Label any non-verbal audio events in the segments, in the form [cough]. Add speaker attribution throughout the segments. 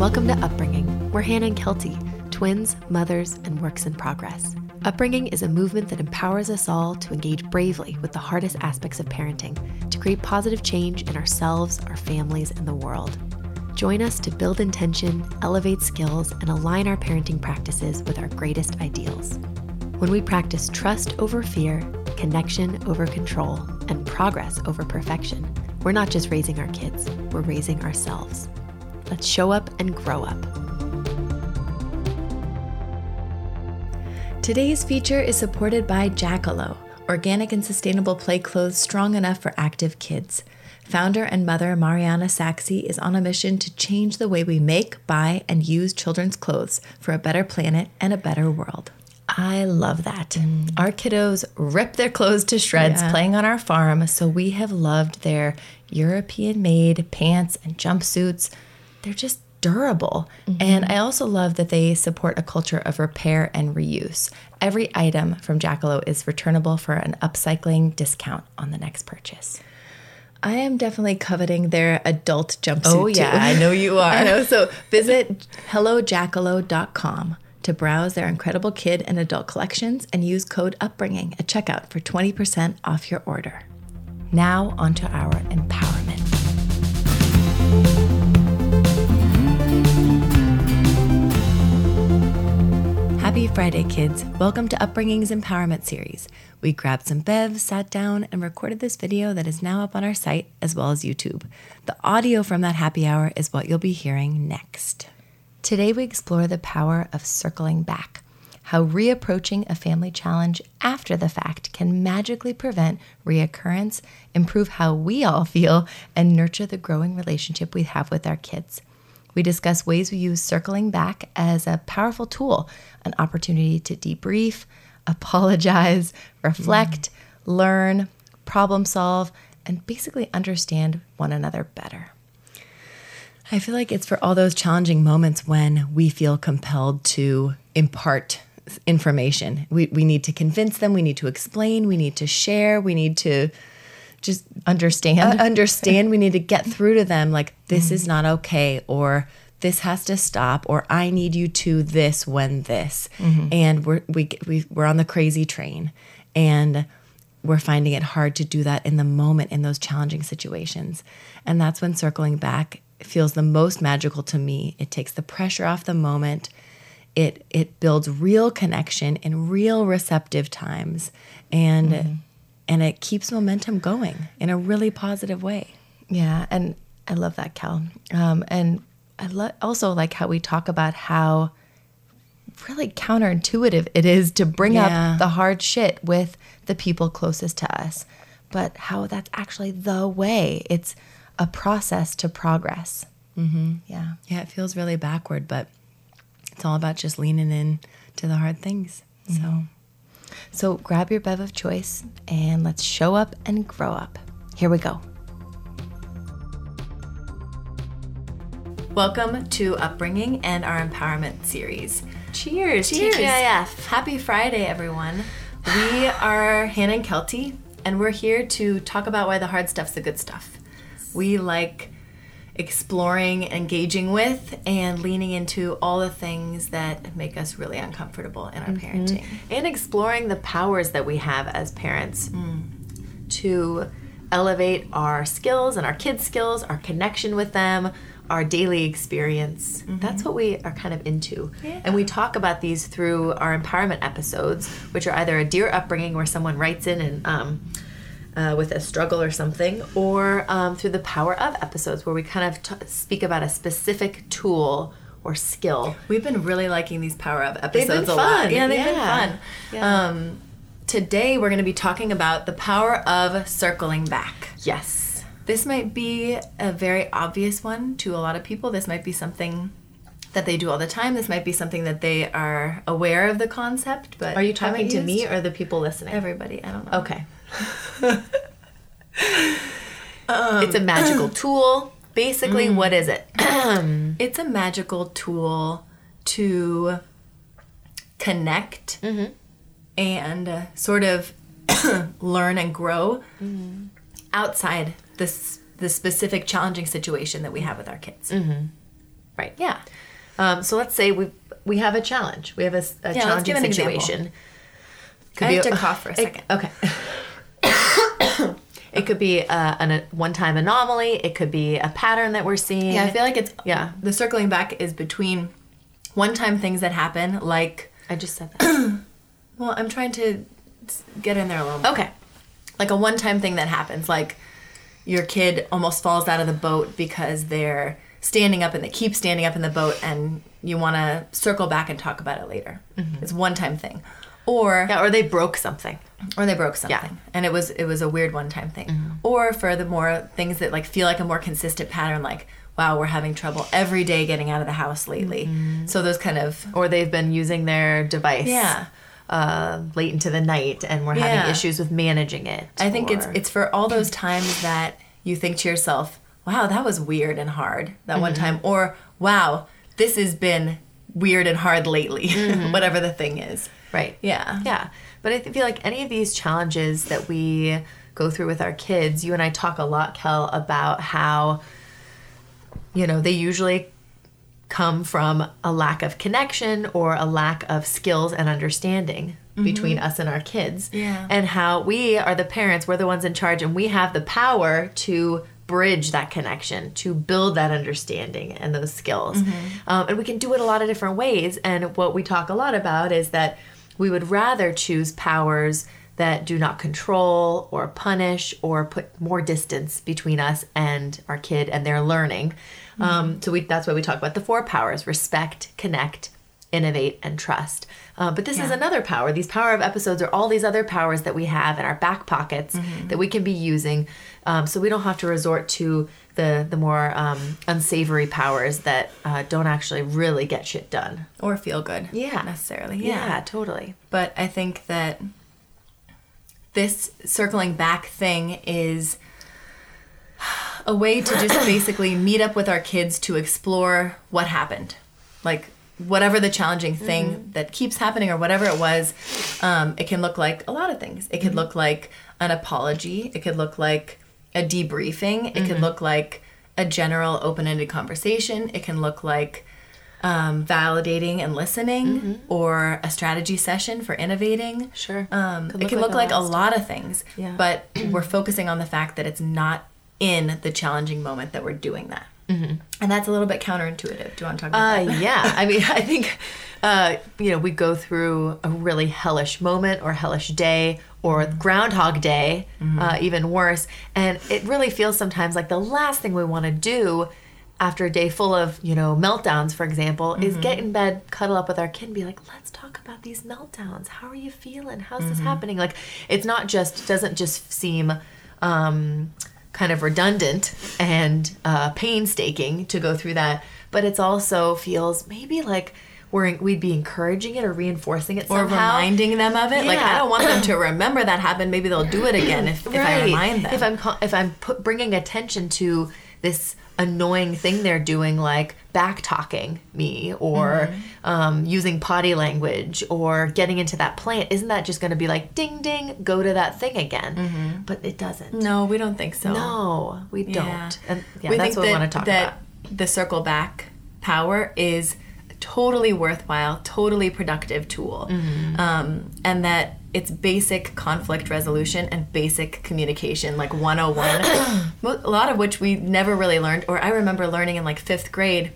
Speaker 1: Welcome to Upbringing. We're Hannah and Kelty, twins, mothers, and works in progress. Upbringing is a movement that empowers us all to engage bravely with the hardest aspects of parenting to create positive change in ourselves, our families, and the world. Join us to build intention, elevate skills, and align our parenting practices with our greatest ideals. When we practice trust over fear, connection over control, and progress over perfection, we're not just raising our kids, we're raising ourselves. Let's show up and grow up. Today's feature is supported by Jackalo, organic and sustainable play clothes strong enough for active kids. Founder and mother Marianna Sachse is on a mission to change the way we make, buy, and use children's clothes for a better planet and a better world.
Speaker 2: I love that. Mm. Our kiddos rip their clothes to shreds yeah. playing on our farm, so we have loved their European made pants and jumpsuits. They're just durable. Mm-hmm. And I also love that they support a culture of repair and reuse. Every item from Jackalo is returnable for an upcycling discount on the next purchase.
Speaker 1: I am definitely coveting their adult jumpsuit.
Speaker 2: Oh, yeah. I know you [laughs] are. I
Speaker 1: know. So visit hellojackalo.com to browse their incredible kid and adult collections and use code UPBRINGING at checkout for 20% off your order.
Speaker 2: Now, onto our empowerment. Happy Friday, kids. Welcome to Upbringing's Empowerment Series. We grabbed some bevs, sat down, and recorded this video that is now up on our site as well as YouTube. The audio from that happy hour is what you'll be hearing next. Today, we explore the power of circling back, how reapproaching a family challenge after the fact can magically prevent reoccurrence, improve how we all feel, and nurture the growing relationship we have with our kids. We discuss ways we use circling back as a powerful tool, an opportunity to debrief, [laughs] apologize, reflect, learn, problem solve, and basically understand one another better. I feel like it's for all those challenging moments when we feel compelled to impart information. We, we need to convince them, we need to explain, we need to share, we need to just
Speaker 1: understand.
Speaker 2: Uh, understand. we need to get through to them like, this mm is not okay, or this has to stop, or I need you to this when this. Mm-hmm. And we're, we, we, we're on the crazy train. And we're finding it hard to do that in the moment in those challenging situations. And that's when circling back feels the most magical to me. It takes the pressure off the moment. It it builds real connection in real receptive times and mm-hmm. And it keeps momentum going in a really positive way.
Speaker 1: Yeah, and I love that, Cal. Um, and I lo- also like how we talk about how really counterintuitive it is to bring yeah. up the hard shit with the people closest to us, but how that's actually the way. It's a process to progress.
Speaker 2: Mm-hmm. Yeah. Yeah, it feels really backward, but it's all about just leaning in to the hard things. Mm-hmm. So,
Speaker 1: so grab your bev of choice and let's show up and grow up. Here we go.
Speaker 2: Welcome to Upbringing and our Empowerment series.
Speaker 1: Cheers.
Speaker 2: Cheers. TGIF. Happy Friday, everyone. We [sighs] are Hannah and Kelty, and we're here to talk about why the hard stuff's the good stuff we like exploring, engaging with, and leaning into all the things that make us really uncomfortable in our mm-hmm. parenting. And exploring the powers that we have as parents mm. to elevate our skills and our kids' skills, our connection with them, our daily experience. Mm-hmm. That's what we are kind of into. Yeah. And we talk about these through our empowerment episodes, which are either a dear upbringing where someone writes in and um, uh, with a struggle or something, or um, through the Power of episodes where we kind of t- speak about a specific tool or skill.
Speaker 1: We've been really liking these Power of episodes they've
Speaker 2: been
Speaker 1: a
Speaker 2: fun.
Speaker 1: lot.
Speaker 2: Yeah, they've yeah. been fun. Yeah. Um, today we're going to be talking about the power of circling back.
Speaker 1: Yes.
Speaker 2: This might be a very obvious one to a lot of people. This might be something that they do all the time. This might be something that they are aware of the concept, but
Speaker 1: are you talking to me or the people listening?
Speaker 2: Everybody. I don't know.
Speaker 1: Okay.
Speaker 2: Um, it's a magical [clears throat] tool. Basically, mm. what is it? [clears throat] it's a magical tool to connect mm-hmm. and uh, sort of [clears throat] learn and grow mm-hmm. outside this the specific challenging situation that we have with our kids.
Speaker 1: Mm-hmm. Right.
Speaker 2: Yeah.
Speaker 1: Um, so let's say we we have a challenge. We have a
Speaker 2: Yeah, let's give
Speaker 1: challenging situation.
Speaker 2: I have
Speaker 1: be
Speaker 2: to cough for a [laughs]
Speaker 1: it-
Speaker 2: second.
Speaker 1: okay. [laughs] it could be an, a one-time anomaly. It could be a pattern that we're seeing.
Speaker 2: Yeah, I feel like it's
Speaker 1: Yeah.
Speaker 2: The circling back is between one-time things that happen, like
Speaker 1: I just said that. [clears throat]
Speaker 2: well, I'm trying to get in there a little. More.
Speaker 1: okay.
Speaker 2: Like a one-time thing that happens, like your kid almost falls out of the boat because they're standing up and they keep standing up in the boat, and you want to circle back and talk about it later. Mm-hmm. It's one-time thing, or
Speaker 1: Yeah, or they broke something.
Speaker 2: or they broke something
Speaker 1: Yeah. Mm-hmm.
Speaker 2: and it was it was a weird one time thing or for the more things that like feel like a more consistent pattern like wow we're having trouble every day getting out of the house lately
Speaker 1: Mm-hmm.
Speaker 2: so those kind of
Speaker 1: Or they've been using their device.
Speaker 2: Yeah.
Speaker 1: Uh, late into the night, and we're
Speaker 2: Yeah.
Speaker 1: having issues with managing it.
Speaker 2: i think it's
Speaker 1: or-
Speaker 2: it's for all those times that you think to yourself wow that was weird and hard that one
Speaker 1: Mm-hmm.
Speaker 2: time or wow this has been weird and hard lately [laughs] whatever the thing is
Speaker 1: Right.
Speaker 2: Yeah.
Speaker 1: Yeah. But I feel like any of these challenges that we go through with our kids, you and I talk a lot, Kel, about how, you know, they usually come from a lack of connection or a lack of skills and understanding between us and our kids.
Speaker 2: Yeah.
Speaker 1: And how we are the parents, we're the ones in charge, and we have the power to bridge that connection, to build that understanding and those skills. Um, and we can do it a lot of different ways. And what we talk a lot about is that we would rather choose powers that do not control or punish or put more distance between us and our kid and their learning. Um, so we, that's why we talk about the four powers respect, connect, innovate, and trust. Uh, but this is another power. These power of episodes are all these other powers that we have in our back pockets that we can be using um, so we don't have to resort to the, the more um, unsavory powers that uh, don't actually really get shit done.
Speaker 2: or feel good
Speaker 1: Yeah.
Speaker 2: necessarily
Speaker 1: Yeah, totally.
Speaker 2: but I think that this circling back thing is a way to just [coughs] basically meet up with our kids to explore what happened. Like, whatever the challenging thing that keeps happening or whatever it was, um, it can look like a lot of things. It could look like an apology, it could look like a debriefing, it can look like a general open ended conversation, it can look like um, validating and listening or a strategy session for innovating.
Speaker 1: Sure.
Speaker 2: Um, it can
Speaker 1: like
Speaker 2: look
Speaker 1: a
Speaker 2: like a lot of things,
Speaker 1: Yeah.
Speaker 2: but we're focusing on the fact that it's not in the challenging moment that we're doing that. Mm-hmm. And that's a little bit counterintuitive. Do you want to talk about
Speaker 1: Uh,
Speaker 2: that?
Speaker 1: yeah, I mean, [laughs] I think, uh, you know, we go through a really hellish moment or hellish day or Groundhog Day, uh, even worse. And it really feels sometimes like the last thing we want to do after a day full of, you know, meltdowns, for example, is get in bed, cuddle up with our kid and be like, let's talk about these meltdowns. How are you feeling? How's this happening? Like, it's not just, doesn't just seem, um, kind of redundant and uh, painstaking to go through that, but it's also feels maybe like we're we'd be encouraging it or reinforcing it
Speaker 2: Or reminding them of it. Like I don't want them to remember that happened. Maybe they'll do it again if, if I remind them.
Speaker 1: If I'm if I'm put, bringing attention to this annoying thing they're doing, like back talking me or
Speaker 2: Mm-hmm.
Speaker 1: um, using potty language or getting into that plant, isn't that just going to be like ding ding, go to that thing again? But it doesn't.
Speaker 2: Mm-hmm. no, we don't think so.
Speaker 1: No, we don't.
Speaker 2: Yeah.
Speaker 1: And yeah,
Speaker 2: we
Speaker 1: that's what
Speaker 2: that,
Speaker 1: we want to talk
Speaker 2: that
Speaker 1: about.
Speaker 2: the circle back power is totally worthwhile, totally productive tool,
Speaker 1: Mm-hmm.
Speaker 2: um, and that it's basic conflict resolution and basic communication, like 101. [coughs] A lot of which we never really learned, or I remember learning in like fifth grade.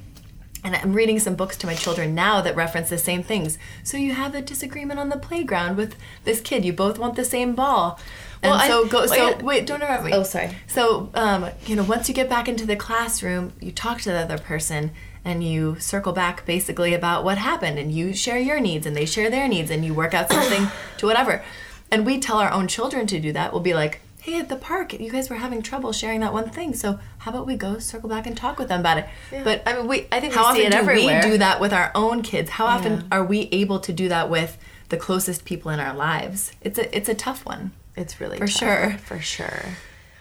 Speaker 2: And I'm reading some books to my children now that reference the same things. So you have a disagreement on the playground with this kid. You both want the same ball. And
Speaker 1: Well, I-
Speaker 2: so go. So
Speaker 1: wait.
Speaker 2: wait, don't interrupt me.
Speaker 1: Oh, sorry.
Speaker 2: So, um, you know, once you get back into the classroom, you talk to the other person and you circle back basically about what happened and you share your needs and they share their needs and you work out something [coughs] to whatever. And we tell our own children to do that. We'll be like, hey, at the park, you guys were having trouble sharing that one thing. So how about we go circle back and talk with them about it? But
Speaker 1: I mean, we I think
Speaker 2: how
Speaker 1: we see
Speaker 2: often
Speaker 1: it
Speaker 2: do
Speaker 1: everywhere.
Speaker 2: we do that with our own kids? How often
Speaker 1: Yeah.
Speaker 2: are we able to do that with the closest people in our lives? It's a it's a tough one.
Speaker 1: It's really
Speaker 2: For
Speaker 1: tough,
Speaker 2: sure.
Speaker 1: for sure.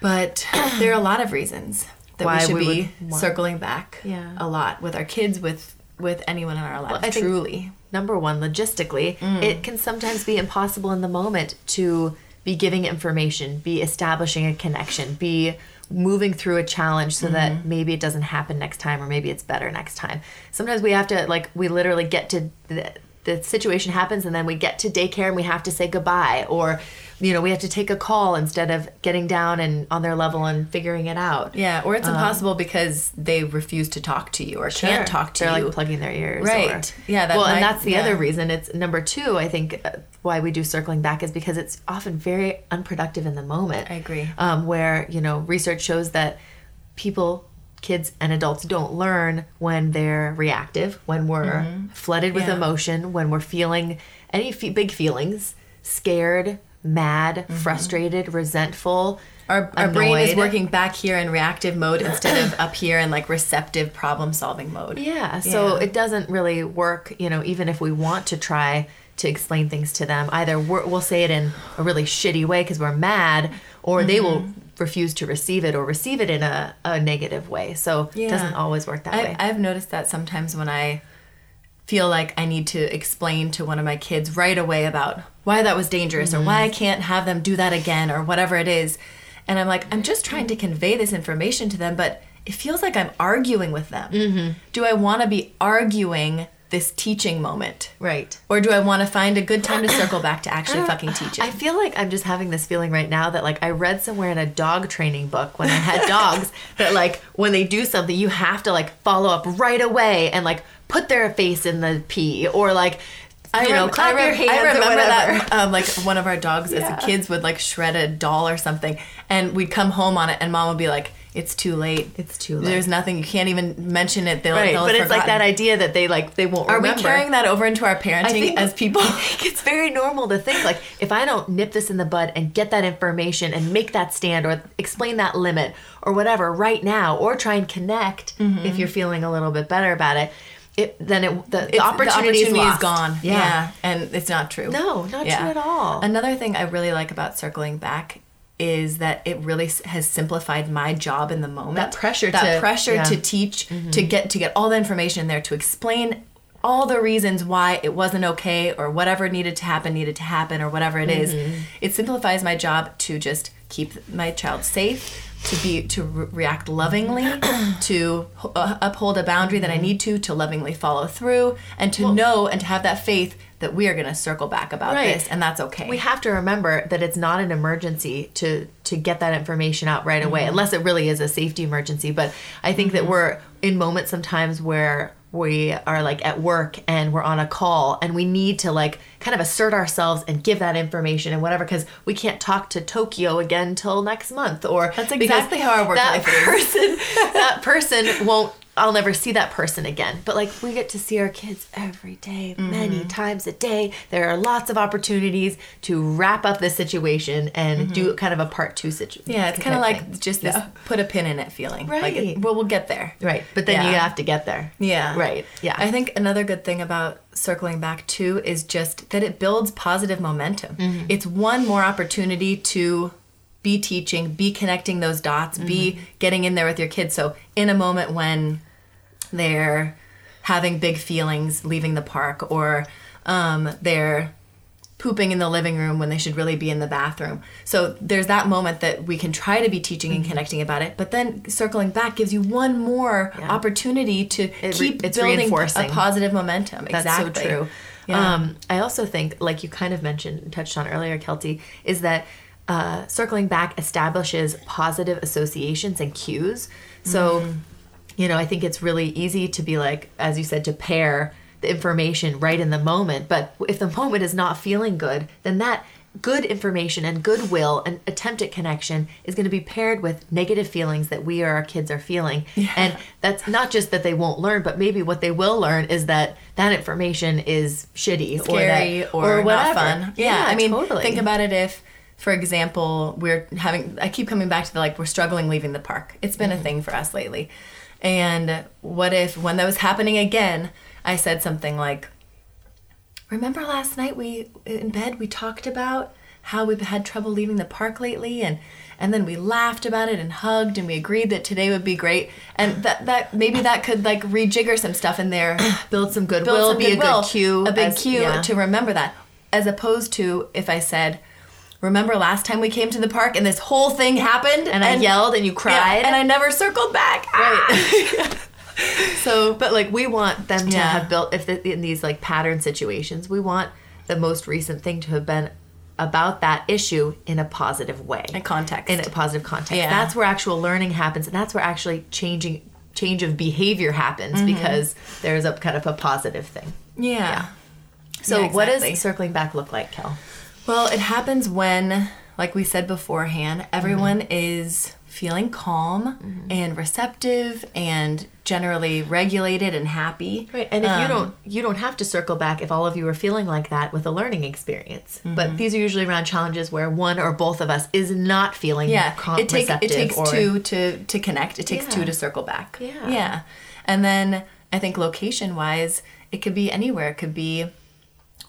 Speaker 2: But [coughs] there are a lot of reasons that
Speaker 1: Why
Speaker 2: we should
Speaker 1: we
Speaker 2: be
Speaker 1: want-
Speaker 2: circling back
Speaker 1: Yeah.
Speaker 2: a lot with our kids, with with anyone in our lives.
Speaker 1: I think-
Speaker 2: truly.
Speaker 1: Number one, logistically,
Speaker 2: Mm.
Speaker 1: it can sometimes be impossible in the moment to be giving information, be establishing a connection, be moving through a challenge so that maybe it doesn't happen next time or maybe it's better next time. Sometimes we have to like we literally get to the, the situation happens and then we get to daycare and we have to say goodbye or you know we have to take a call instead of getting down and on their level and figuring it out.
Speaker 2: Yeah, or it's impossible because they refuse to talk to you or can't talk to
Speaker 1: They're
Speaker 2: you.
Speaker 1: like plugging their ears.
Speaker 2: Right.
Speaker 1: or-
Speaker 2: Yeah,
Speaker 1: well, and that's the
Speaker 2: yeah.
Speaker 1: other reason. It's number two. I think uh, why we do circling back is because it's often very unproductive in the moment.
Speaker 2: I agree.
Speaker 1: Um, where you know research shows that people, kids and adults don't learn when they're reactive, when we're flooded with
Speaker 2: Mm-hmm. Yeah.
Speaker 1: emotion, when we're feeling any fe- big feelings, scared, mad,
Speaker 2: Mm-hmm.
Speaker 1: frustrated, resentful.
Speaker 2: our, our brain is working back here in reactive mode instead of up here in like receptive problem solving mode.
Speaker 1: Yeah, so
Speaker 2: Yeah.
Speaker 1: it doesn't really work, you know, even if we want to try to explain things to them. Either we're, we'll say it in a really shitty way because we're mad, or they will
Speaker 2: Mm-hmm.
Speaker 1: refuse to receive it or receive it in a, a negative way. So it doesn't always work that
Speaker 2: I,
Speaker 1: way.
Speaker 2: I've noticed that sometimes when I feel like I need to explain to one of my kids right away about why that was dangerous or why I mm-hmm. can't have them do that again or whatever it is. And I'm like, I'm just trying to convey this information to them, but it feels like I'm arguing with them. Mm-hmm. Do I want to be arguing this teaching moment?
Speaker 1: right.
Speaker 2: Or do I want to find a good time to circle back to actually fucking teach it?
Speaker 1: I feel like I'm just having this feeling right now that like I read somewhere in a dog training book when I had dogs [laughs] that like when they do something you have to like follow up right away and like put their face in the pee or like
Speaker 2: I,
Speaker 1: you know
Speaker 2: rem-
Speaker 1: clap
Speaker 2: I, rem-
Speaker 1: your hands
Speaker 2: I remember that [laughs] um, like one of our dogs as
Speaker 1: Yeah.
Speaker 2: a kids would like shred a doll or something and we'd come home on it and mom would be like it's too late
Speaker 1: It's too late.
Speaker 2: there's nothing you can't even mention it they'll,
Speaker 1: right
Speaker 2: they'll
Speaker 1: but it's like that idea that they like they won't
Speaker 2: are
Speaker 1: remember.
Speaker 2: we carrying that over into our parenting as people
Speaker 1: I [laughs] think it's very normal to think like if I don't nip this in the bud and get that information and make that stand or explain that limit or whatever right now or try and connect if you're feeling a little bit better about it, it then it the, the
Speaker 2: It's-
Speaker 1: opportunity, is,
Speaker 2: gone
Speaker 1: Yeah.
Speaker 2: yeah. and it's not true
Speaker 1: No, not true at all.
Speaker 2: another thing i really like about circling back is that it really has simplified my job in the moment
Speaker 1: That pressure
Speaker 2: that
Speaker 1: to-
Speaker 2: pressure
Speaker 1: yeah. Mm-hmm.
Speaker 2: to teach to get to get all the information in there to explain all the reasons why it wasn't okay or whatever needed to happen needed to happen or whatever it is.
Speaker 1: Mm-hmm.
Speaker 2: it simplifies my job to just keep my child safe to be to re- react lovingly [clears throat] to uh, uphold a boundary that i need to to lovingly follow through and to know and to have that faith that we are going to circle back about
Speaker 1: Right.
Speaker 2: this and that's okay
Speaker 1: We have to remember that it's not an emergency to to get that information out right
Speaker 2: Mm-hmm.
Speaker 1: away, unless it really is a safety emergency. But I think that we're in moments sometimes where we are like at work and we're on a call and we need to like kind of assert ourselves and give that information and whatever because we can't talk to Tokyo again till next month or
Speaker 2: That's exactly how our work
Speaker 1: that
Speaker 2: life is.
Speaker 1: person that person won't I'll never see that person again. But like we get to see our kids every day,
Speaker 2: Mm-hmm.
Speaker 1: many times a day. There are lots of opportunities to wrap up this situation and do kind of a part two situation.
Speaker 2: Mm-hmm. yeah it's kind of like just this put a pin in it feeling like
Speaker 1: Right.
Speaker 2: it, well we'll get there
Speaker 1: right. But then you have to get there.
Speaker 2: Yeah.
Speaker 1: Right. Yeah.
Speaker 2: I think another good thing about circling back too is just that it builds positive momentum.
Speaker 1: Mm-hmm.
Speaker 2: It's one more opportunity to be teaching, be connecting those dots, be
Speaker 1: Mm-hmm.
Speaker 2: getting in there with your kids. So in a moment when they're having big feelings leaving the park or um, they're pooping in the living room when they should really be in the bathroom. So there's that moment that we can try to be teaching
Speaker 1: Mm-hmm.
Speaker 2: and connecting about it, but then circling back gives you one more
Speaker 1: Yeah.
Speaker 2: opportunity to
Speaker 1: re-
Speaker 2: keep building a positive momentum.
Speaker 1: That's
Speaker 2: exactly.
Speaker 1: so true.
Speaker 2: Yeah.
Speaker 1: Um, I also think, like you kind of mentioned, touched on earlier, Kelty, is that uh, circling back establishes positive associations and cues. So,
Speaker 2: Mm.
Speaker 1: you know, I think it's really easy to be like, as you said, to pair the information right in the moment. But if the moment is not feeling good, then that good information and goodwill and attempt at connection is going to be paired with negative feelings that we or our kids are feeling. And that's not just that they won't learn, but maybe what they will learn is that that information is shitty
Speaker 2: scary
Speaker 1: or, that,
Speaker 2: or, not
Speaker 1: whatever.
Speaker 2: fun. Yeah, I mean,
Speaker 1: totally.
Speaker 2: think about it if, for example, we're having. I keep coming back to the like we're struggling leaving the park. It's been a mm-hmm. thing for us lately. And what if when that was happening again, I said something like, "Remember last night we in bed we talked about." How we've had trouble leaving the park lately, and and then we laughed about it and hugged, and we agreed that today would be great, and that that maybe that could like rejigger some stuff in there, [clears throat]
Speaker 1: build some
Speaker 2: build
Speaker 1: goodwill,
Speaker 2: some
Speaker 1: be
Speaker 2: goodwill,
Speaker 1: a good cue,
Speaker 2: a big
Speaker 1: as-
Speaker 2: cue
Speaker 1: yeah.
Speaker 2: to remember that, as opposed to if I said, remember last time we came to the park and this whole thing happened
Speaker 1: And, I yelled and you
Speaker 2: Yeah,
Speaker 1: cried.
Speaker 2: and I never circled back.
Speaker 1: Right. [laughs]
Speaker 2: so,
Speaker 1: But like we want them to
Speaker 2: Yeah.
Speaker 1: have built if the, in these like pattern situations, we want the most recent thing to have been about that issue in a positive way.
Speaker 2: In context.
Speaker 1: In a positive context.
Speaker 2: Yeah.
Speaker 1: That's where actual learning happens and that's where actually changing change of behavior happens
Speaker 2: Mm-hmm.
Speaker 1: because there's a kind of a positive thing.
Speaker 2: yeah.
Speaker 1: So
Speaker 2: Yeah,
Speaker 1: what does circling back look like, Kel?
Speaker 2: Well, it happens when, like we said beforehand, mm-hmm. everyone is feeling calm mm-hmm. and receptive and generally regulated and happy.
Speaker 1: Right, and if you
Speaker 2: Um,
Speaker 1: don't, you don't have to circle back if all of you are feeling like that with a learning experience. But mm-hmm. these are usually around challenges where one or both of us is not feeling
Speaker 2: Yeah,
Speaker 1: com-
Speaker 2: it takes it takes
Speaker 1: or,
Speaker 2: two to to connect. It takes
Speaker 1: Yeah.
Speaker 2: two to circle back.
Speaker 1: Yeah.
Speaker 2: yeah, and then I think location wise, it could be anywhere. It could be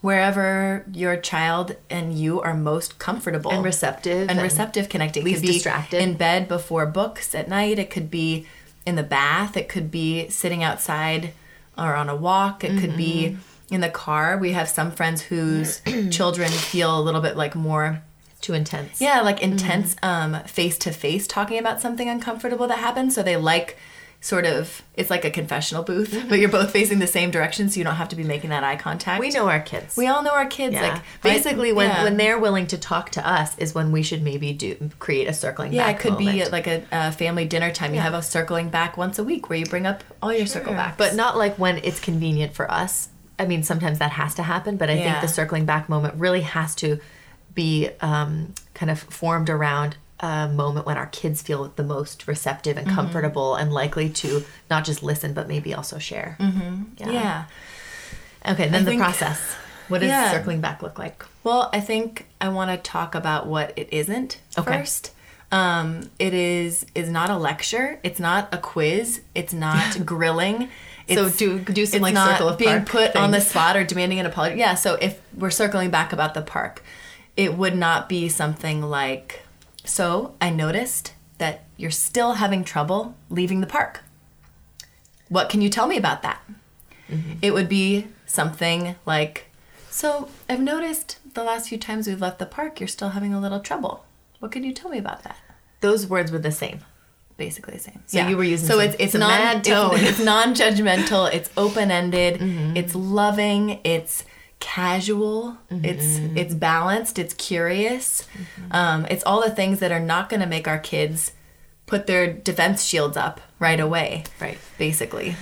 Speaker 2: wherever your child and you are most comfortable
Speaker 1: and receptive
Speaker 2: and receptive connecting.
Speaker 1: least
Speaker 2: it could be
Speaker 1: distracted.
Speaker 2: in bed before books at night. It could be in the bath. It could be sitting outside or on a walk. It could be
Speaker 1: Mm-hmm.
Speaker 2: in the car. We have some friends whose [clears throat] children feel a little bit like more
Speaker 1: too intense.
Speaker 2: yeah, like intense um face to face talking about something uncomfortable that happened. So they like sort of it's like a confessional booth, [laughs] but you're both facing the same direction so you don't have to be making that eye contact.
Speaker 1: we know our kids.
Speaker 2: we all know our kids
Speaker 1: yeah.
Speaker 2: like
Speaker 1: basically
Speaker 2: my-
Speaker 1: when
Speaker 2: yeah.
Speaker 1: when they're willing to talk to us is when we should maybe do create a circling
Speaker 2: yeah,
Speaker 1: back.
Speaker 2: it could be
Speaker 1: moment.
Speaker 2: at like a, a family dinner time. You have a circling back once a week where you bring up all your circle backs.
Speaker 1: but not like when it's convenient for us. I mean, sometimes that has to happen, but I
Speaker 2: Yeah.
Speaker 1: think the circling back moment really has to be um, kind of formed around a moment when our kids feel the most receptive
Speaker 2: Mm-hmm.
Speaker 1: and comfortable and likely to not just listen, but maybe also share. Mm-hmm.
Speaker 2: yeah.
Speaker 1: Okay, then the
Speaker 2: think-
Speaker 1: process. What does
Speaker 2: Yeah.
Speaker 1: circling back look like?
Speaker 2: Well, I think I want to talk about what it isn't
Speaker 1: Okay.
Speaker 2: first. Um, it is is not a lecture. It's not a quiz. It's not [laughs] grilling.
Speaker 1: So
Speaker 2: It's,
Speaker 1: do do some like
Speaker 2: not
Speaker 1: circle of
Speaker 2: being put on the spot or demanding an apology. Yeah. So if we're circling back about the park, it would not be something like, "So I noticed that you're still having trouble leaving the park. What can you tell me about that?" It would be something like, So I've noticed the last few times we've left the park, you're still having a little trouble. What can you tell me about that?
Speaker 1: Those words were the same.
Speaker 2: Basically the same.
Speaker 1: So you were using
Speaker 2: so
Speaker 1: some-
Speaker 2: it's it's non
Speaker 1: mad
Speaker 2: it's-
Speaker 1: tone.
Speaker 2: It's, non-judgmental. It's open-ended. [laughs]
Speaker 1: Mm-hmm.
Speaker 2: It's loving. It's casual. It's
Speaker 1: Mm-hmm.
Speaker 2: it's balanced. It's curious. Um, it's all the things that are not going to make our kids put their defense shields up right away.
Speaker 1: Right.
Speaker 2: Basically.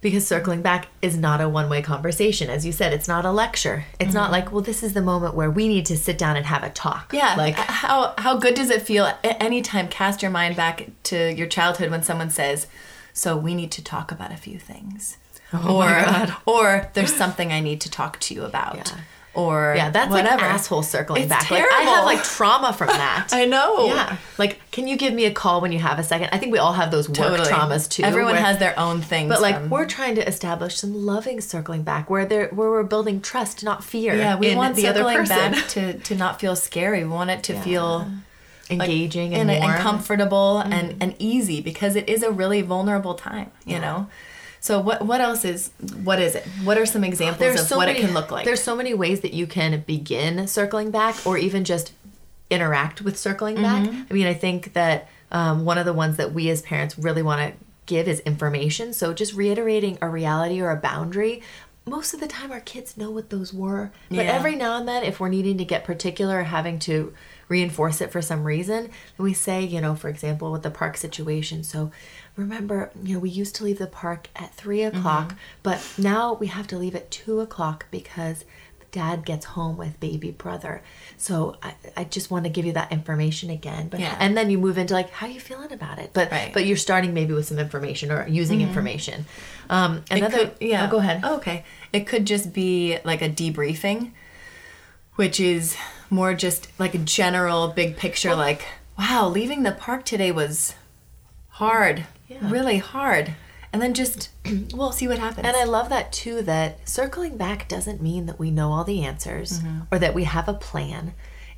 Speaker 1: Because circling back is not a one way conversation. As you said, it's not a lecture. It's not like, well, this is the moment where we need to sit down and have a talk.
Speaker 2: Yeah.
Speaker 1: Like,
Speaker 2: Like how how good does it feel at any time cast your mind back to your childhood when someone says, "So we need to talk about a few things."
Speaker 1: Oh
Speaker 2: or or there's something I need to talk to you about.
Speaker 1: Yeah.
Speaker 2: Or
Speaker 1: yeah, that's
Speaker 2: whatever.
Speaker 1: like asshole circling
Speaker 2: It's
Speaker 1: back. Like, I have like trauma from [laughs] that.
Speaker 2: I know.
Speaker 1: Yeah. Like, can you give me a call when you have a second? I think we all have those work
Speaker 2: Totally.
Speaker 1: traumas too.
Speaker 2: Everyone
Speaker 1: where-
Speaker 2: has their own things.
Speaker 1: But like
Speaker 2: from-
Speaker 1: we're trying to establish some loving circling back where there where we're building trust, not fear.
Speaker 2: yeah, we want
Speaker 1: the other person.
Speaker 2: back to to not feel scary. We want it to feel like,
Speaker 1: engaging and,
Speaker 2: and,
Speaker 1: warm.
Speaker 2: and comfortable and, mm-hmm. and easy because it is a really vulnerable time, you know? So what what else is what is it? What are some examples of what
Speaker 1: many,
Speaker 2: it can look like?
Speaker 1: There's so many ways that you can begin circling back, or even just interact with circling back.
Speaker 2: Mm-hmm.
Speaker 1: I mean, I think that um, one of the ones that we as parents really want to give is information. So just reiterating a reality or a boundary. Most of the time, our kids know what those were, but
Speaker 2: Yeah.
Speaker 1: every now and then, if we're needing to get particular or having to reinforce it for some reason, we say, you know, for example, with the park situation. So remember, you know, we used to leave the park at three o'clock,
Speaker 2: Mm-hmm.
Speaker 1: but now we have to leave at two o'clock because dad gets home with baby brother. So I, I just want to give you that information again. But
Speaker 2: Yeah.
Speaker 1: and then you move into like how are you feeling about it. But
Speaker 2: Right.
Speaker 1: but you're starting maybe with some information or using information. Um another
Speaker 2: could- yeah.
Speaker 1: oh, go ahead.
Speaker 2: Oh, okay. It could just be like a debriefing, which is more just like a general big picture like, wow, leaving the park today was hard.
Speaker 1: Yeah.
Speaker 2: Really hard. And then just [clears throat] we'll see what happens.
Speaker 1: And I love that too that circling back doesn't mean that we know all the answers
Speaker 2: Mm-hmm.
Speaker 1: or that we have a plan.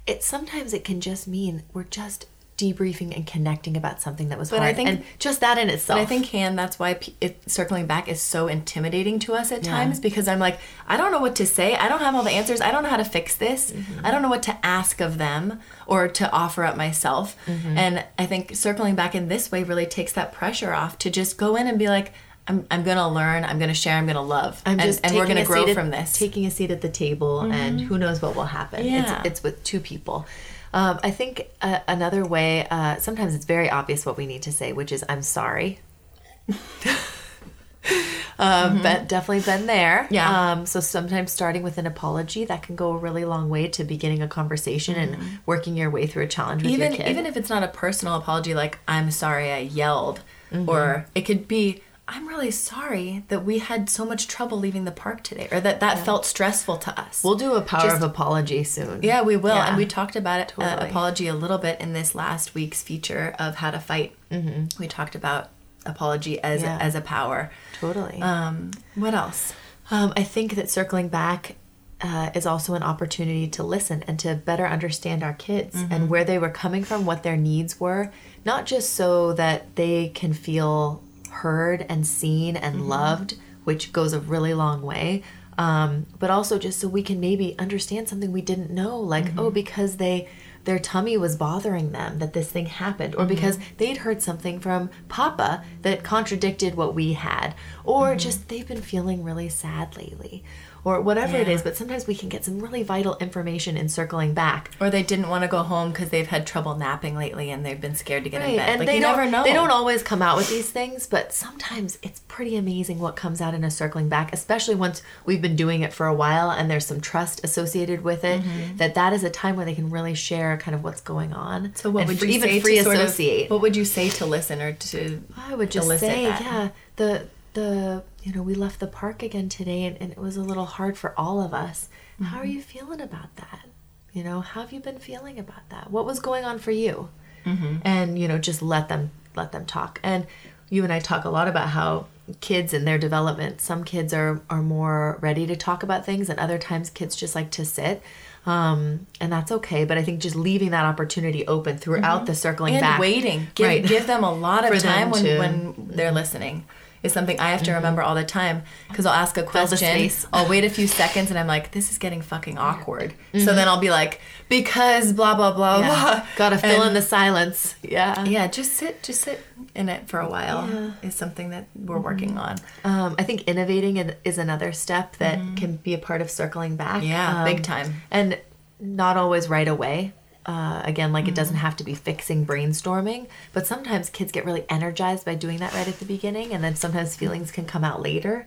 Speaker 1: It sometimes it can just mean we're just debriefing and connecting about something that was
Speaker 2: But I
Speaker 1: hard.
Speaker 2: think-
Speaker 1: and just that in itself.
Speaker 2: But I think, Han, that's why it, circling back is so intimidating to us at times because I'm like, I don't know what to say. I don't have all the answers. I don't know how to fix this. Mm-hmm. I don't know what to ask of them or to offer up myself. Mm-hmm. And I think circling back in this way really takes that pressure off to just go in and be like, I'm, I'm going to learn, I'm going to share, I'm going to love.
Speaker 1: I'm
Speaker 2: and,
Speaker 1: just
Speaker 2: and we're going to grow
Speaker 1: at-
Speaker 2: from this.
Speaker 1: Taking a seat at the table, and who knows what will happen.
Speaker 2: Yeah.
Speaker 1: It's, it's with two people. Um, I think uh, another way, uh, sometimes it's very obvious what we need to say, which is, I'm sorry. [laughs] um, but definitely been there.
Speaker 2: Mm-hmm. Yeah.
Speaker 1: Um, so sometimes starting with an apology that can go a really long way to beginning a conversation and working your way through a challenge with
Speaker 2: Mm-hmm. even even if it's not a personal apology like i'm sorry i yelled
Speaker 1: Mm-hmm.
Speaker 2: or it could be i'm really sorry that we had so much trouble leaving the park today or that that felt stressful to us
Speaker 1: we'll do a power
Speaker 2: Just-
Speaker 1: of apology soon.
Speaker 2: yeah we will
Speaker 1: Yeah.
Speaker 2: and we talked about it uh, apology a little bit in this last week's feature of how to fight mm-hmm. we talked about apology as
Speaker 1: Yeah.
Speaker 2: as a power
Speaker 1: Totally.
Speaker 2: um what else
Speaker 1: Um, I think that circling back uh, is also an opportunity to listen and to better understand our kids and where they were coming from, what their needs were, not just so that they can feel heard and seen and mm-hmm. loved, which goes a really long way, um, but also just so we can maybe understand something we didn't know, like oh, mm-hmm. because they their tummy was bothering them that this thing happened or mm-hmm. because they'd heard something from papa that contradicted what we had or just they've been feeling really sad lately or whatever it
Speaker 2: Yeah.
Speaker 1: is but sometimes we can get some really vital information in circling back
Speaker 2: or they didn't want to go home because they've had trouble napping lately and they've been scared to get in
Speaker 1: Right,
Speaker 2: bed
Speaker 1: and
Speaker 2: like
Speaker 1: they
Speaker 2: you never know
Speaker 1: they don't always come out with these things but sometimes it's pretty amazing what comes out in a circling back especially once we've been doing it for a while and there's some trust associated with it
Speaker 2: Mm-hmm.
Speaker 1: that that is a time where they can really share kind of what's going on
Speaker 2: so what would you
Speaker 1: even
Speaker 2: say
Speaker 1: free
Speaker 2: to sort of-
Speaker 1: associate
Speaker 2: what would you say to listen or to
Speaker 1: I would just say,
Speaker 2: that?
Speaker 1: yeah, the the you know we left the park again today, and, and it was a little hard for all of us. How are
Speaker 2: Mm-hmm.
Speaker 1: you feeling about that? You know, how have you been feeling about that? What was going on for you?
Speaker 2: Mm-hmm.
Speaker 1: And you know, just let them let them talk. And you and I talk a lot about how kids and their development. Some kids are are more ready to talk about things, and other times kids just like to sit. Um, and that's okay, but I think just leaving that opportunity open throughout the circling
Speaker 2: and
Speaker 1: back,
Speaker 2: waiting. Give,
Speaker 1: right?
Speaker 2: give them a lot [laughs] of time when,
Speaker 1: to-
Speaker 2: when they're listening. Is something I have to remember all the time because I'll ask a question. I'll wait a few [laughs] seconds, and I'm like, "This is getting fucking awkward." So then I'll be like, "Because blah blah blah
Speaker 1: Yeah.
Speaker 2: blah."
Speaker 1: Gotta fill
Speaker 2: And-
Speaker 1: in the silence. Yeah.
Speaker 2: Yeah, just sit, just sit in it for a while
Speaker 1: Yeah.
Speaker 2: is something that we're working on.
Speaker 1: Um, I think innovating is another step that can be a part of circling back.
Speaker 2: Yeah,
Speaker 1: Um,
Speaker 2: big time.
Speaker 1: And not always right away. Uh, again, like it doesn't have to be fixing brainstorming, but sometimes kids get really energized by doing that right at the beginning, and then sometimes feelings can come out later.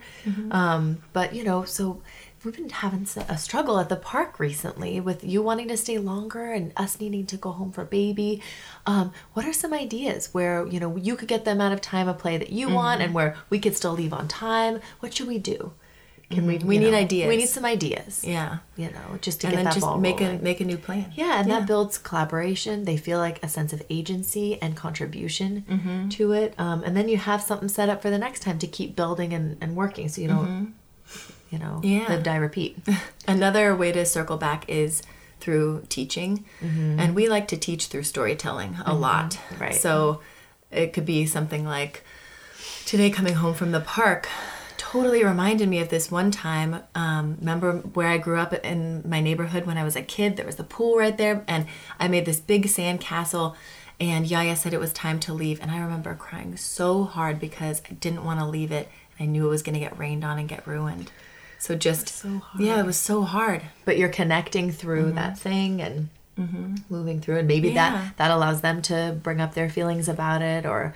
Speaker 1: Um, but you know, so we've been having a struggle at the park recently with you wanting to stay longer and us needing to go home for baby. Um, what are some ideas where you know you could get the amount of time of play that you want, and where we could still leave on time? What should we do? Can we?
Speaker 2: We need
Speaker 1: know,
Speaker 2: ideas.
Speaker 1: We need some ideas.
Speaker 2: Yeah,
Speaker 1: You know, just to
Speaker 2: and
Speaker 1: get
Speaker 2: then
Speaker 1: that
Speaker 2: just
Speaker 1: ball
Speaker 2: make
Speaker 1: rolling.
Speaker 2: a make a new plan.
Speaker 1: Yeah, and
Speaker 2: Yeah.
Speaker 1: that builds collaboration. They feel like a sense of agency and contribution
Speaker 2: Mm-hmm.
Speaker 1: to it. Um, and then you have something set up for the next time to keep building and, and working so you don't, you know,
Speaker 2: Mm-hmm. Yeah.
Speaker 1: live, die, repeat. [laughs]
Speaker 2: Another way to circle back is through teaching.
Speaker 1: Mm-hmm.
Speaker 2: And we like to teach through storytelling a lot.
Speaker 1: Right.
Speaker 2: So it could be something like today coming home from the park totally reminded me of this one time. Um, remember where I grew up in my neighborhood when I was a kid? There was a pool right there, and I made this big sand castle. And Yaya said it was time to leave, and I remember crying so hard because I didn't want to leave it. I knew it was going to get rained on and get ruined. So just
Speaker 1: so hard.
Speaker 2: yeah, it was so hard.
Speaker 1: but you're connecting through that thing and moving through and maybe
Speaker 2: Mm-hmm. Yeah.
Speaker 1: that that allows them to bring up their feelings about it or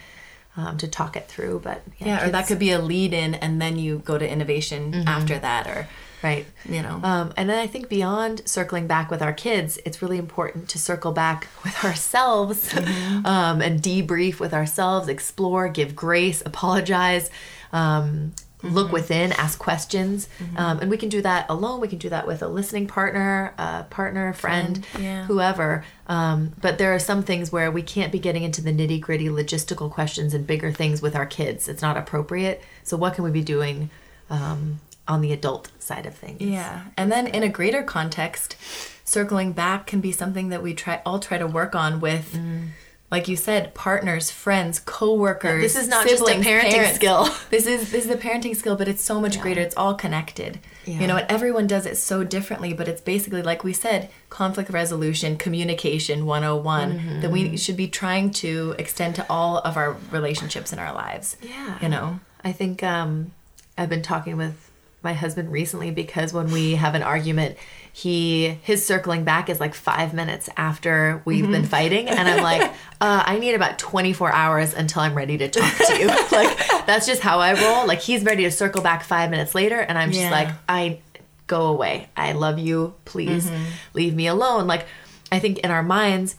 Speaker 1: um, to talk it through but
Speaker 2: Yeah, or that could be a lead in, and then you go to innovation after that, or
Speaker 1: right
Speaker 2: you know.
Speaker 1: Um, and then I think beyond circling back with our kids, it's really important to circle back [laughs] with ourselves
Speaker 2: Mm-hmm.
Speaker 1: um, and debrief with ourselves, explore, give grace, apologize, um, look
Speaker 2: Mm-hmm.
Speaker 1: within, ask questions. Um, and we can do that alone. We can do that with a listening partner, a partner, friend,
Speaker 2: Friend, yeah.
Speaker 1: whoever. Um, but there are some things where we can't be getting into the nitty gritty logistical questions and bigger things with our kids. It's not appropriate. So, what can we be doing? Um, on the adult side of things.
Speaker 2: Yeah. And then in a greater context, circling back can be something that we try all try to work on with like you said, partners, friends, coworkers.
Speaker 1: This is not just a parenting skill. [laughs]
Speaker 2: This is this is a parenting skill, but it's so much greater. It's all connected.
Speaker 1: Yeah.
Speaker 2: You know, and everyone does it so differently, but it's basically like we said, conflict resolution, communication 101
Speaker 1: Mm-hmm.
Speaker 2: that we should be trying to extend to all of our relationships in our lives.
Speaker 1: Yeah.
Speaker 2: You know.
Speaker 1: I think um, I've been talking with my husband recently because when we have an argument, he his circling back is like five minutes after we've been fighting, and I'm like, [laughs] uh, I need about 24 hours until I'm ready to talk to you. [laughs] like that's just how I roll. Like he's ready to circle back five minutes later, and I'm just
Speaker 2: Yeah.
Speaker 1: like, I go away. I love you. Please leave me alone. Like I think in our minds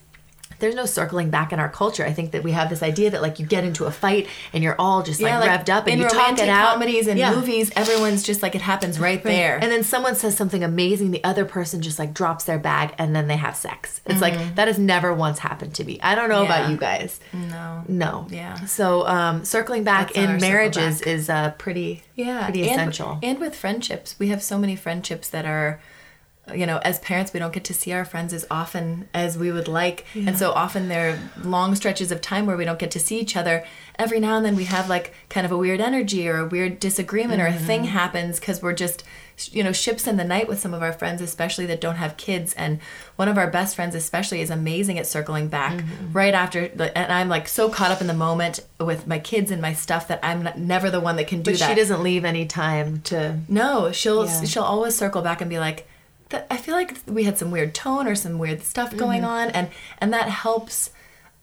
Speaker 1: there's no circling back in our culture. I think that we have this idea that like you get into a fight and you're all just like, revved up and you talk it out.
Speaker 2: comedies and
Speaker 1: Yeah.
Speaker 2: movies, everyone's just like it happens right, there.
Speaker 1: And then someone says something amazing, the other person just like drops their bag and then they have sex. It's like that has never once happened to me. I don't know about
Speaker 2: Mm-hmm.
Speaker 1: You guys.
Speaker 2: no.
Speaker 1: No.
Speaker 2: Yeah.
Speaker 1: So um, circling back
Speaker 2: That's
Speaker 1: in marriages
Speaker 2: back.
Speaker 1: is uh, pretty
Speaker 2: yeah
Speaker 1: pretty
Speaker 2: and,
Speaker 1: essential.
Speaker 2: and with friendships we have so many friendships that are you know as parents we don't get to see our friends as often as we would like and so often there are long stretches of time where we don't get to see each other every now and then we have like kind of a weird energy or a weird disagreement or a thing
Speaker 1: Mm-hmm.
Speaker 2: happens because we're just you know ships in the night with some of our friends especially that don't have kids and one of our best friends especially is amazing at circling back
Speaker 1: Mm-hmm.
Speaker 2: right after and i'm like so caught up in the moment with my kids and my stuff that i'm not, never the one that can do that.
Speaker 1: but
Speaker 2: that
Speaker 1: she doesn't leave any time to
Speaker 2: no, she'll
Speaker 1: Yeah.
Speaker 2: she'll always circle back and be like, "That- I feel like we had some weird tone or some weird stuff going
Speaker 1: Mm-hmm.
Speaker 2: on, and and that helps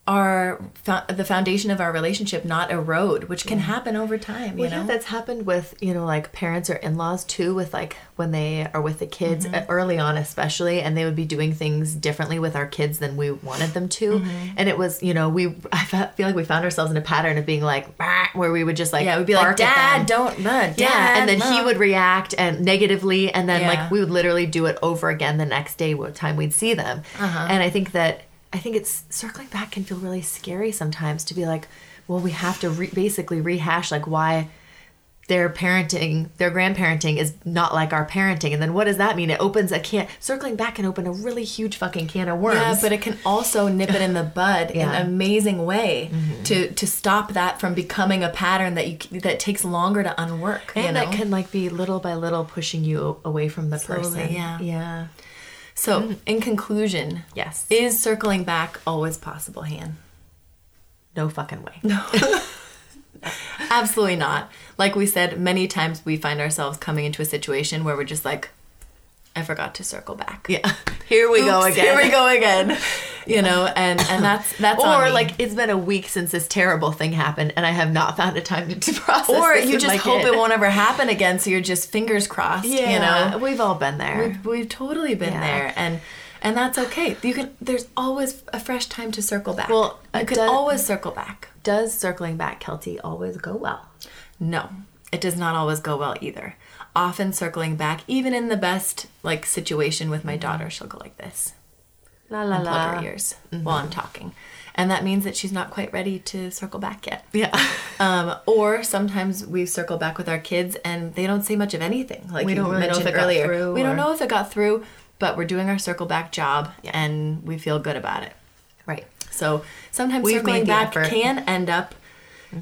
Speaker 2: our the foundation of our relationship not erode, which can happen over time. You
Speaker 1: Well, yeah,
Speaker 2: know,
Speaker 1: that's happened with you know like parents or in-laws too. With like when they are with the kids
Speaker 2: Mm-hmm.
Speaker 1: early on, especially, and they would be doing things differently with our kids than we wanted them to.
Speaker 2: Mm-hmm.
Speaker 1: And it was you know we I fe- feel like we found ourselves in a pattern of being like where we would just like
Speaker 2: yeah, we'd be like, Dad, don't, uh, Dad,
Speaker 1: yeah, and then he would react and negatively, and then
Speaker 2: Yeah.
Speaker 1: like we would literally do it over again the next day, what time we'd see them.
Speaker 2: Uh-huh.
Speaker 1: And I think that I think it's circling back can feel really scary sometimes to be like, well, we have to re- basically rehash like why their parenting, their grandparenting is not like our parenting, and then what does that mean? It opens a can. Circling back can open a really huge fucking can of worms.
Speaker 2: Yeah, but it can also nip it in the bud in
Speaker 1: Yeah. Mm-hmm.
Speaker 2: an amazing way to to stop that from becoming a pattern that you that takes longer to unwork.
Speaker 1: and
Speaker 2: you know?
Speaker 1: that can like be little by little pushing you away from the
Speaker 2: Slowly,
Speaker 1: person.
Speaker 2: yeah.
Speaker 1: yeah.
Speaker 2: So, mm. in conclusion,
Speaker 1: Yes.
Speaker 2: is circling back always possible, Han?
Speaker 1: No fucking way. No. [laughs]
Speaker 2: Absolutely not. Like we said, many times we find ourselves coming into a situation where we're just like, I forgot to circle back.
Speaker 1: Yeah. [laughs] Here we go again.
Speaker 2: Here we go again. [laughs] You know, and and that's that's
Speaker 1: or like it's been a week since this terrible thing happened and I have not [laughs] found a time to, to process.
Speaker 2: or you just hope
Speaker 1: kid.
Speaker 2: it won't ever happen again. So you're just fingers crossed.
Speaker 1: Yeah,
Speaker 2: You know,
Speaker 1: we've all been there.
Speaker 2: we've, we've totally been
Speaker 1: Yeah.
Speaker 2: there, and and that's okay. You can. There's always a fresh time to circle back.
Speaker 1: Well,
Speaker 2: you can
Speaker 1: does-
Speaker 2: always circle back.
Speaker 1: Does circling back, Kelty, always go well?
Speaker 2: No, it does not always go well either. Often circling back, even in the best like situation with my daughter, she'll go like this.
Speaker 1: La la
Speaker 2: and plug her ears while I'm talking. And that means that she's not quite ready to circle back yet.
Speaker 1: Yeah. [laughs]
Speaker 2: Um, or sometimes we circle back with our kids and they don't say much of anything. Like
Speaker 1: We don't know
Speaker 2: mentioned
Speaker 1: it
Speaker 2: earlier.
Speaker 1: through
Speaker 2: we
Speaker 1: or-
Speaker 2: don't know if it got through, but we're doing our circle back job and we feel good about it.
Speaker 1: Right.
Speaker 2: So sometimes
Speaker 1: We've
Speaker 2: circling back
Speaker 1: effort.
Speaker 2: can end up,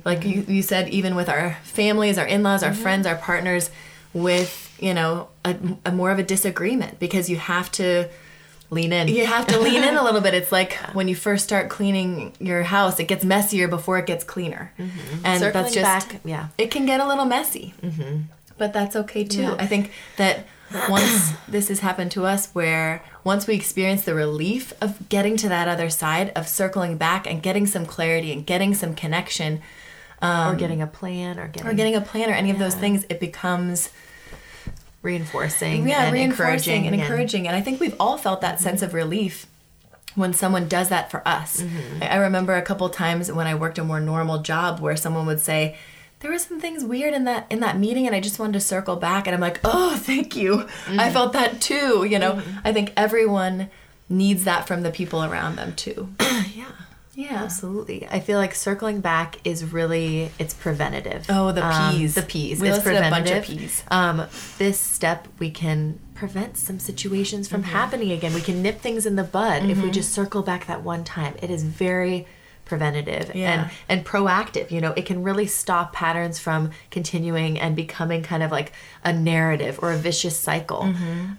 Speaker 2: like you, you said, even with our families, our in laws, our friends, our partners, with, you know, a, a more of a disagreement because you have to
Speaker 1: Lean in.
Speaker 2: you have to lean in a [laughs] little bit. It's like when you first start cleaning your house, it gets messier before it gets cleaner, and
Speaker 1: Mm-hmm. Circling
Speaker 2: that's just
Speaker 1: back, yeah.
Speaker 2: It can get a little messy, mm-hmm. but that's okay too.
Speaker 1: Yeah.
Speaker 2: I think that once [coughs] this has happened to us, where once we experience the relief of getting to that other side, of circling back and getting some clarity and getting some connection,
Speaker 1: or getting a plan or getting,
Speaker 2: or getting a plan or any of those things, it becomes
Speaker 1: reinforcing
Speaker 2: yeah,
Speaker 1: and
Speaker 2: reinforcing
Speaker 1: encouraging
Speaker 2: and encouraging. And I think we've all felt that sense of relief when someone does that for us.
Speaker 1: Mm-hmm.
Speaker 2: I I remember a couple times when I worked a more normal job where someone would say, "There were some things weird in that in that meeting, and I just wanted to circle back." And I'm like, "Oh, [laughs] thank you.
Speaker 1: Mm-hmm.
Speaker 2: I felt that too." You know, I think everyone needs that from the people around them too.
Speaker 1: Yeah. Absolutely. I feel like circling back is really it's preventative.
Speaker 2: Oh, the
Speaker 1: Um, the peas.
Speaker 2: We
Speaker 1: it's
Speaker 2: listed a bunch of peas.
Speaker 1: Um, this step we can prevent some situations from
Speaker 2: Mm-hmm.
Speaker 1: happening again. We can nip things in the bud if we just circle back that one time. It is very preventative
Speaker 2: Yeah.
Speaker 1: and and proactive you know it can really stop patterns from continuing and becoming kind of like a narrative or a vicious cycle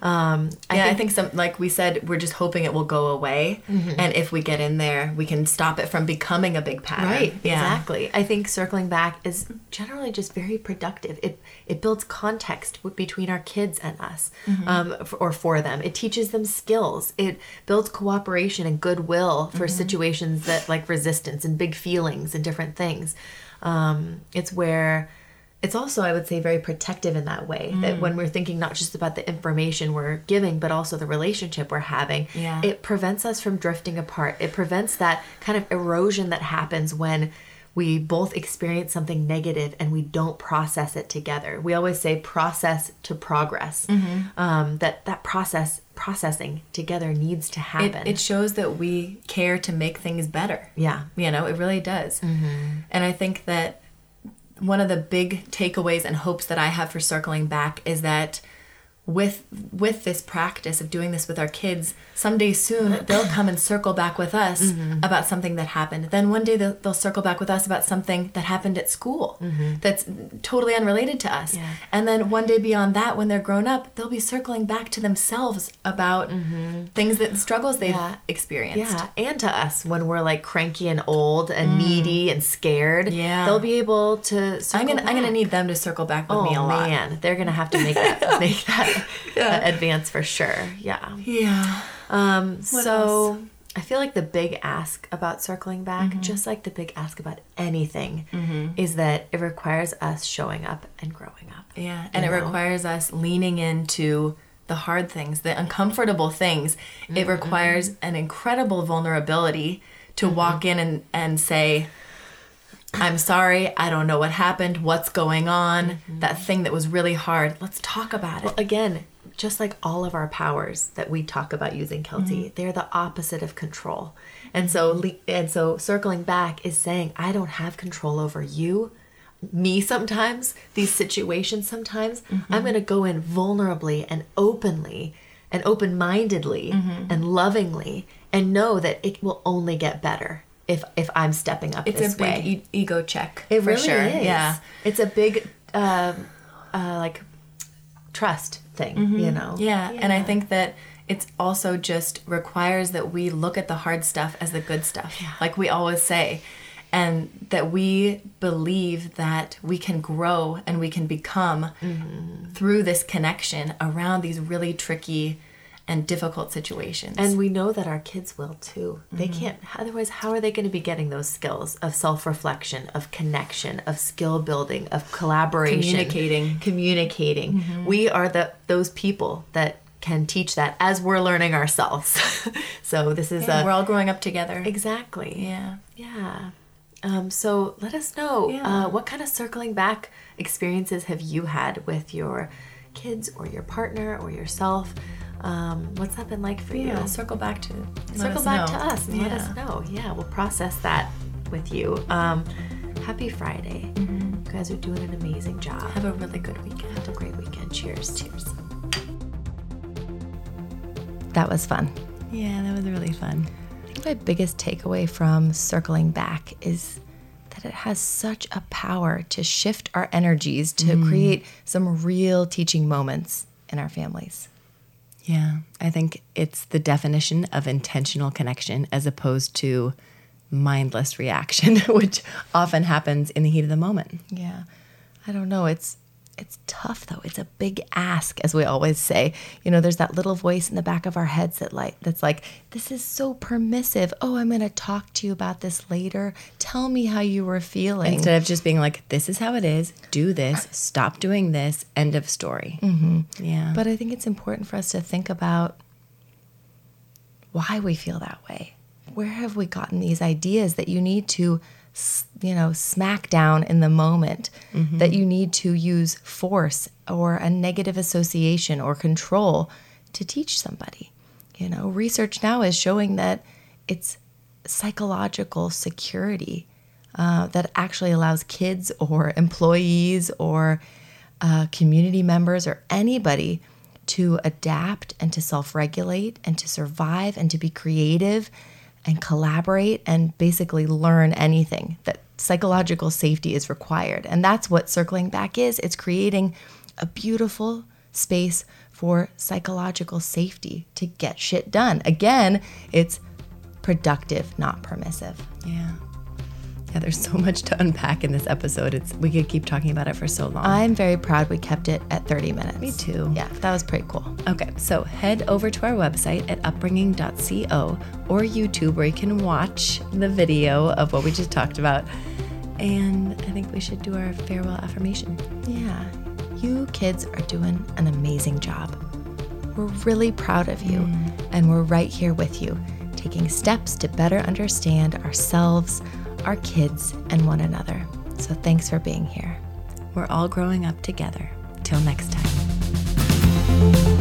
Speaker 1: um I
Speaker 2: yeah,
Speaker 1: think
Speaker 2: I think some like we said, we're just hoping it will go away, and if we get in there, we can stop it from becoming a big pattern.
Speaker 1: Right,
Speaker 2: Yeah.
Speaker 1: exactly. I think circling back is generally just very productive. It it builds context between our kids and us,
Speaker 2: Mm-hmm.
Speaker 1: um, or for them. It teaches them skills. It builds cooperation and goodwill for
Speaker 2: Mm-hmm.
Speaker 1: situations that like resistance and big feelings and different things. Um, it's where it's also i would say very protective in that way
Speaker 2: Mm.
Speaker 1: that when we're thinking not just about the information we're giving but also the relationship we're having
Speaker 2: Yeah.
Speaker 1: it prevents us from drifting apart it prevents that kind of erosion that happens when we both experience something negative and we don't process it together we always say process to progress
Speaker 2: Mm-hmm.
Speaker 1: um, that that process processing together needs to happen
Speaker 2: it shows that we care to make things better.
Speaker 1: yeah
Speaker 2: You know, it really does. And I think that one of the big takeaways and hopes that I have for circling back is that with with this practice of doing this with our kids, someday soon they'll come and circle back with us mm-hmm. about something that happened. Then one day they'll, they'll circle back with us about something that happened at school mm-hmm. that's totally unrelated to us.
Speaker 1: Yeah.
Speaker 2: And then one day beyond that, when they're grown up, they'll be circling back to themselves about mm-hmm. things that struggles they've
Speaker 1: Yeah.
Speaker 2: experienced.
Speaker 1: Yeah, and to us when we're like cranky and old and mm. needy and scared.
Speaker 2: Mm. Yeah.
Speaker 1: they'll be able to. Circle
Speaker 2: I'm gonna I'm gonna need them to circle back with
Speaker 1: Oh
Speaker 2: me a oh, lot.
Speaker 1: man, they're gonna have to make that [laughs] make that [laughs] uh, advance for sure. Yeah.
Speaker 2: Yeah.
Speaker 1: Um.
Speaker 2: What
Speaker 1: so
Speaker 2: else? Mm-hmm.
Speaker 1: I feel like the big ask about circling back, just like the big ask about anything, is that it requires us showing up and growing up.
Speaker 2: Yeah. And it
Speaker 1: know?
Speaker 2: requires us leaning into the hard things, the uncomfortable things.
Speaker 1: Mm-hmm.
Speaker 2: It requires an incredible vulnerability to walk in and, and say, I'm sorry, I don't know what happened, what's going on, that thing that was really hard. Let's talk about it.
Speaker 1: Again, just like all of our powers that we talk about using Kelty,
Speaker 2: Mm-hmm.
Speaker 1: they're the opposite of control. And so and so circling back is saying I don't have control over you, me sometimes, these situations sometimes.
Speaker 2: Mm-hmm.
Speaker 1: I'm going to go in vulnerably and openly and open-mindedly
Speaker 2: Mm-hmm.
Speaker 1: and lovingly and know that it will only get better if if I'm stepping up
Speaker 2: It's
Speaker 1: this
Speaker 2: a big
Speaker 1: way.
Speaker 2: e- ego check.
Speaker 1: It
Speaker 2: for
Speaker 1: really
Speaker 2: sure.
Speaker 1: is.
Speaker 2: Yeah.
Speaker 1: it's a big, um, uh, like, trust thing. You know.
Speaker 2: Mm-hmm. Yeah, and I think that it's also just requires that we look at the hard stuff as the good stuff, like we always say, and that we believe that we can grow and we can become through this connection around these really tricky and difficult situations.
Speaker 1: And we know that our kids will too. They can't. Otherwise, how are they going to be getting those skills of self-reflection, of connection, of skill building, of collaboration,
Speaker 2: Communicating.
Speaker 1: communicating? We are the those people that can teach that as we're learning ourselves. [laughs] so this is
Speaker 2: Yeah,
Speaker 1: a
Speaker 2: we're all growing up together.
Speaker 1: exactly.
Speaker 2: Yeah.
Speaker 1: Yeah. Um, so let us know
Speaker 2: Yeah.
Speaker 1: uh, what kind of circling back experiences have you had with your kids or your partner or yourself? Um, what's that been like for
Speaker 2: Yeah,
Speaker 1: you?
Speaker 2: circle back to let
Speaker 1: Circle
Speaker 2: us
Speaker 1: back
Speaker 2: know.
Speaker 1: to us and let
Speaker 2: Yeah.
Speaker 1: us know. Yeah, we'll process that with you. Um, happy Friday. You guys are doing an amazing job.
Speaker 2: Have a really good weekend.
Speaker 1: Have a great weekend. Cheers. Cheers.
Speaker 3: That was fun.
Speaker 2: Yeah, that was really fun.
Speaker 3: I think my biggest takeaway from circling back is that it has such a power to shift our energies to create some real teaching moments in our families.
Speaker 2: Yeah, I think it's the definition of intentional connection as opposed to mindless reaction, [laughs] which often happens in the heat of the moment.
Speaker 3: Yeah. I don't know. It's it's tough though. It's a big ask, as we always say. You know, there's that little voice in the back of our heads that like that's like, this is so permissive. Oh, I'm gonna talk to you about this later. Tell me how you were feeling.
Speaker 2: Instead of just being like, this is how it is, do this, stop doing this, end of story. Mm-hmm. Yeah.
Speaker 3: But I think it's important for us to think about why we feel that way. Where have we gotten these ideas that you need to, you know, smack down in the moment, that you need to use force or a negative association or control to teach somebody? You know, research now is showing that it's psychological security uh, that actually allows kids or employees or uh, community members or anybody to adapt and to self regulate and to survive and to be creative
Speaker 1: and collaborate and basically learn anything that psychological safety is required. And that's what circling back is it's creating a beautiful space for psychological safety to get shit done. Again, it's productive, not permissive.
Speaker 2: Yeah. Yeah, there's so much to unpack in this episode. It's we could keep talking about it for so long.
Speaker 1: I'm very proud we kept it at 30 minutes.
Speaker 2: Me too.
Speaker 1: Yeah, that was pretty cool.
Speaker 2: Okay, so head over to our website at upbringing.co or YouTube where you can watch the video of what we just talked about. And I think we should do our farewell affirmation.
Speaker 1: Yeah, you kids are doing an amazing job. We're really proud of you, mm. and we're right here with you, taking steps to better understand ourselves, our kids, and one another. So thanks for being here.
Speaker 2: We're all growing up together. Till next time.